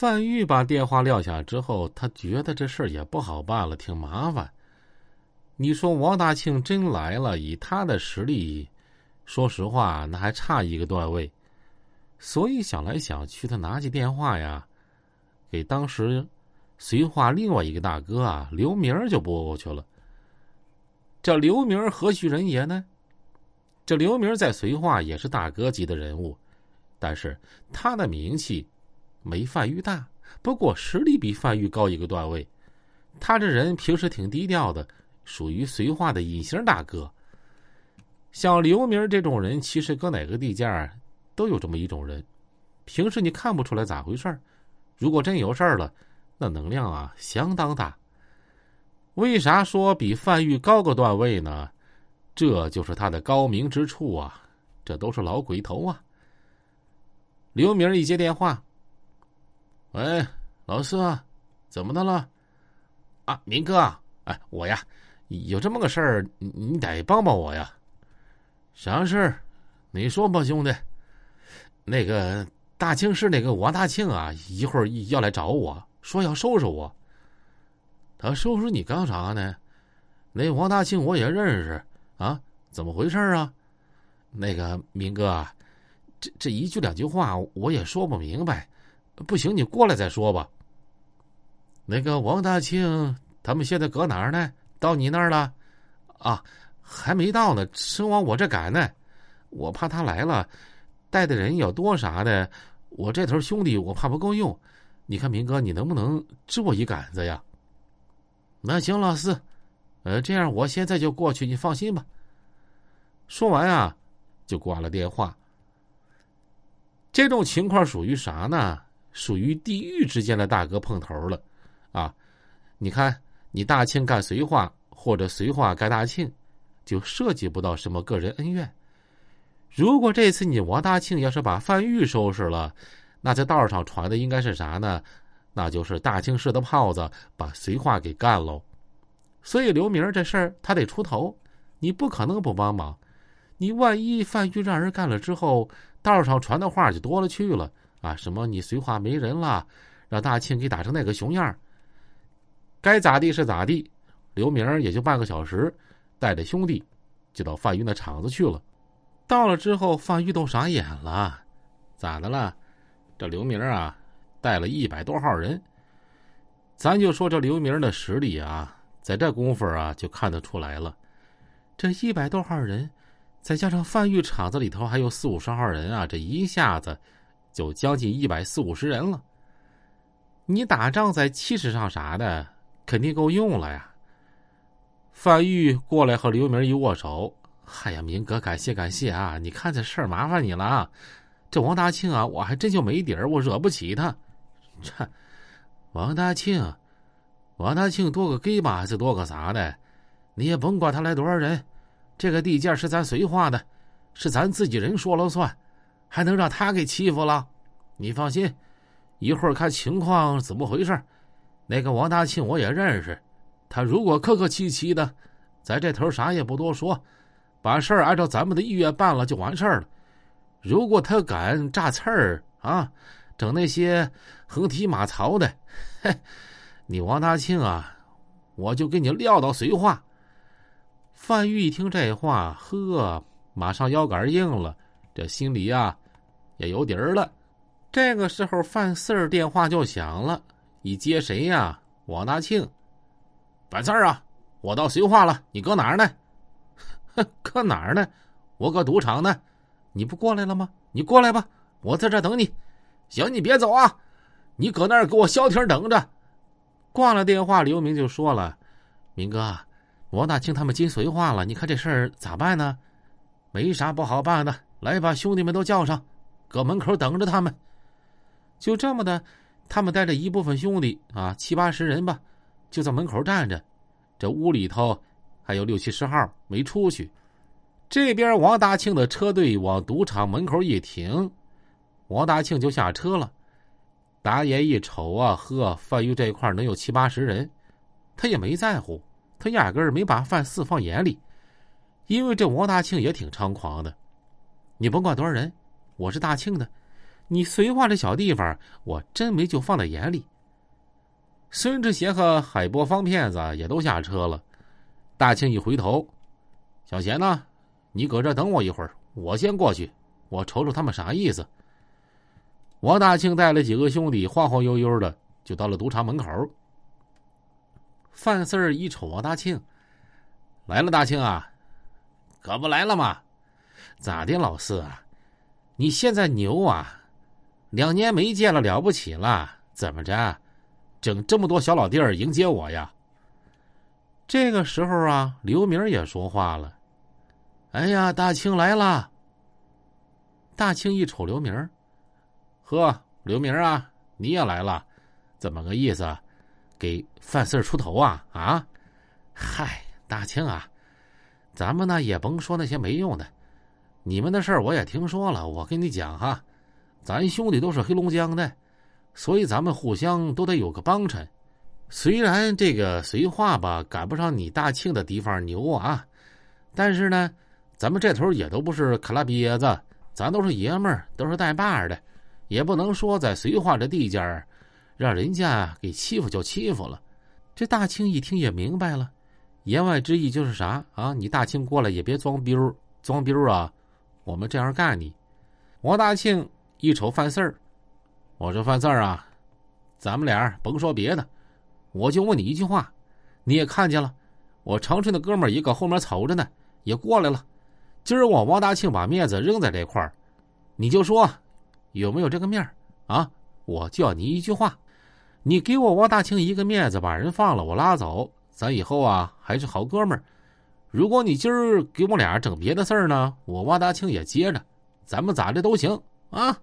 范玉把电话撂下之后，他觉得这事儿也不好办了，挺麻烦。你说王大庆真来了，以他的实力，说实话，那还差一个段位。所以想来想去，他拿起电话呀，给当时绥化另外一个大哥啊刘明就拨过去了。这刘明何许人也呢？这刘明在绥化也是大哥级的人物，但是他的名气没范玉大，不过实力比范玉高一个段位。他这人平时挺低调的，属于绥化的隐形大哥。像刘明这种人，其实搁哪个地界都有这么一种人，平时你看不出来咋回事如果真有事儿了，那能量啊相当大。为啥说比范玉高个段位呢？这就是他的高明之处啊！这都是老鬼头啊。刘明一接电话，喂，老四啊，怎么的了？啊，明哥，哎，我呀，有这么个事儿，你得帮帮我呀。啥事儿？你说吧，兄弟。那个大庆市那个王大庆啊，一会儿要来找我说要收拾我。他收拾你干啥呢？那王大庆我也认识啊，怎么回事啊？那个明哥，这这一句两句话我也说不明白，不行，你过来再说吧。那个王大庆他们现在搁哪儿呢？到你那儿了？啊，还没到呢，正往我这赶呢。我怕他来了，带的人要多啥的，我这头兄弟我怕不够用。你看明哥，你能不能支我一杆子呀？那行，老四，呃，这样我现在就过去，你放心吧。说完啊，就挂了电话。这种情况属于啥呢？属于地域之间的大哥碰头了，啊！你看，你大庆干绥化，或者绥化干大庆，就涉及不到什么个人恩怨。如果这次你王大庆要是把范玉收拾了，那在道上传的应该是啥呢？那就是大庆市的炮子把绥化给干喽，所以刘明这事儿他得出头，你不可能不帮忙。你万一范玉让人干了之后，道上传的话就多了去了啊！什么你绥化没人了，让大庆给打成那个熊样该咋地是咋地。刘明也就半个小时，带着兄弟就到范玉那厂子去了。到了之后，范玉都傻眼了，咋的了？这刘明啊！带了一百多号人，咱就说这刘明的实力啊，在这功夫啊就看得出来了。这一百多号人，再加上范玉厂子里头还有四五十号人啊，这一下子就将近一百四五十人了。你打仗在气势上啥的，肯定够用了呀。范玉过来和刘明一握手，嗨呀，明哥，感谢感谢啊！你看这事儿麻烦你了啊。这王大庆啊，我还真就没底儿，我惹不起他。这王大庆，王大庆多个 gay 吧，还是多个啥的？你也甭管他来多少人，这个地界是咱绥化的，是咱自己人说了算，还能让他给欺负了？你放心，一会儿看情况怎么回事。那个王大庆我也认识，他如果客客气气的，在这头啥也不多说，把事儿按照咱们的意愿办了就完事儿了。如果他敢炸刺儿啊！整那些横踢马槽的，嘿，你王大庆啊，我就给你撂到绥化。范玉一听这话，呵，马上腰杆硬了，这心里呀也有底儿了。这个时候，范四儿电话就响了，一接谁呀？王大庆，范四儿啊，我到绥化了，你搁哪儿呢？搁哪儿呢？我搁赌场呢，你不过来了吗？你过来吧，我在这等你。行，你别走啊！你搁那儿给我消停等着。挂了电话，刘明就说了：“明哥，王大庆他们进绥化了，你看这事儿咋办呢？没啥不好办的，来把兄弟们都叫上，搁门口等着他们。就这么的，他们带着一部分兄弟啊，七八十人吧，就在门口站着。这屋里头还有六七十号没出去。这边王大庆的车队往赌场门口一停。”王大庆就下车了，打眼一瞅啊，呵，范玉这块能有七八十人，他也没在乎，他压根儿没把范四放眼里，因为这王大庆也挺猖狂的。你甭管多少人，我是大庆的，你绥化这小地方，我真没就放在眼里。孙志贤和海波方骗子也都下车了。大庆一回头，小贤呢？你搁这等我一会儿，我先过去，我瞅瞅他们啥意思。王大庆带了几个兄弟，晃晃悠悠的就到了赌场门口。范四儿一瞅王大庆，来了，大庆啊，可不来了吗？咋的，老四啊？你现在牛啊？两年没见了，了不起了？怎么着？整这么多小老弟儿迎接我呀？这个时候啊，刘明也说话了：“哎呀，大庆来了。”大庆一瞅刘明，呵，刘明啊，你也来了，怎么个意思？给范四儿出头啊？啊？嗨，大庆啊，咱们呢也甭说那些没用的，你们的事儿我也听说了。我跟你讲哈，咱兄弟都是黑龙江的。所以咱们互相都得有个帮衬，虽然这个绥化吧赶不上你大庆的地方牛啊，但是呢，咱们这头也都不是卡拉瘪子，咱都是爷们儿，都是带把的，也不能说在绥化这地界儿让人家给欺负就欺负了。这大庆一听也明白了，言外之意就是啥啊？你大庆过来也别装逼装逼啊！我们这样干你。王大庆一瞅范四儿。我说范四儿啊，咱们俩甭说别的，我就问你一句话，你也看见了，我长春的哥们儿也搁后面瞅着呢，也过来了。今儿我王大庆把面子扔在这块儿，你就说有没有这个面儿啊？我叫你一句话，你给我王大庆一个面子，把人放了，我拉走，咱以后啊还是好哥们儿。如果你今儿给我俩整别的事儿呢，我王大庆也接着，咱们咋的都行啊。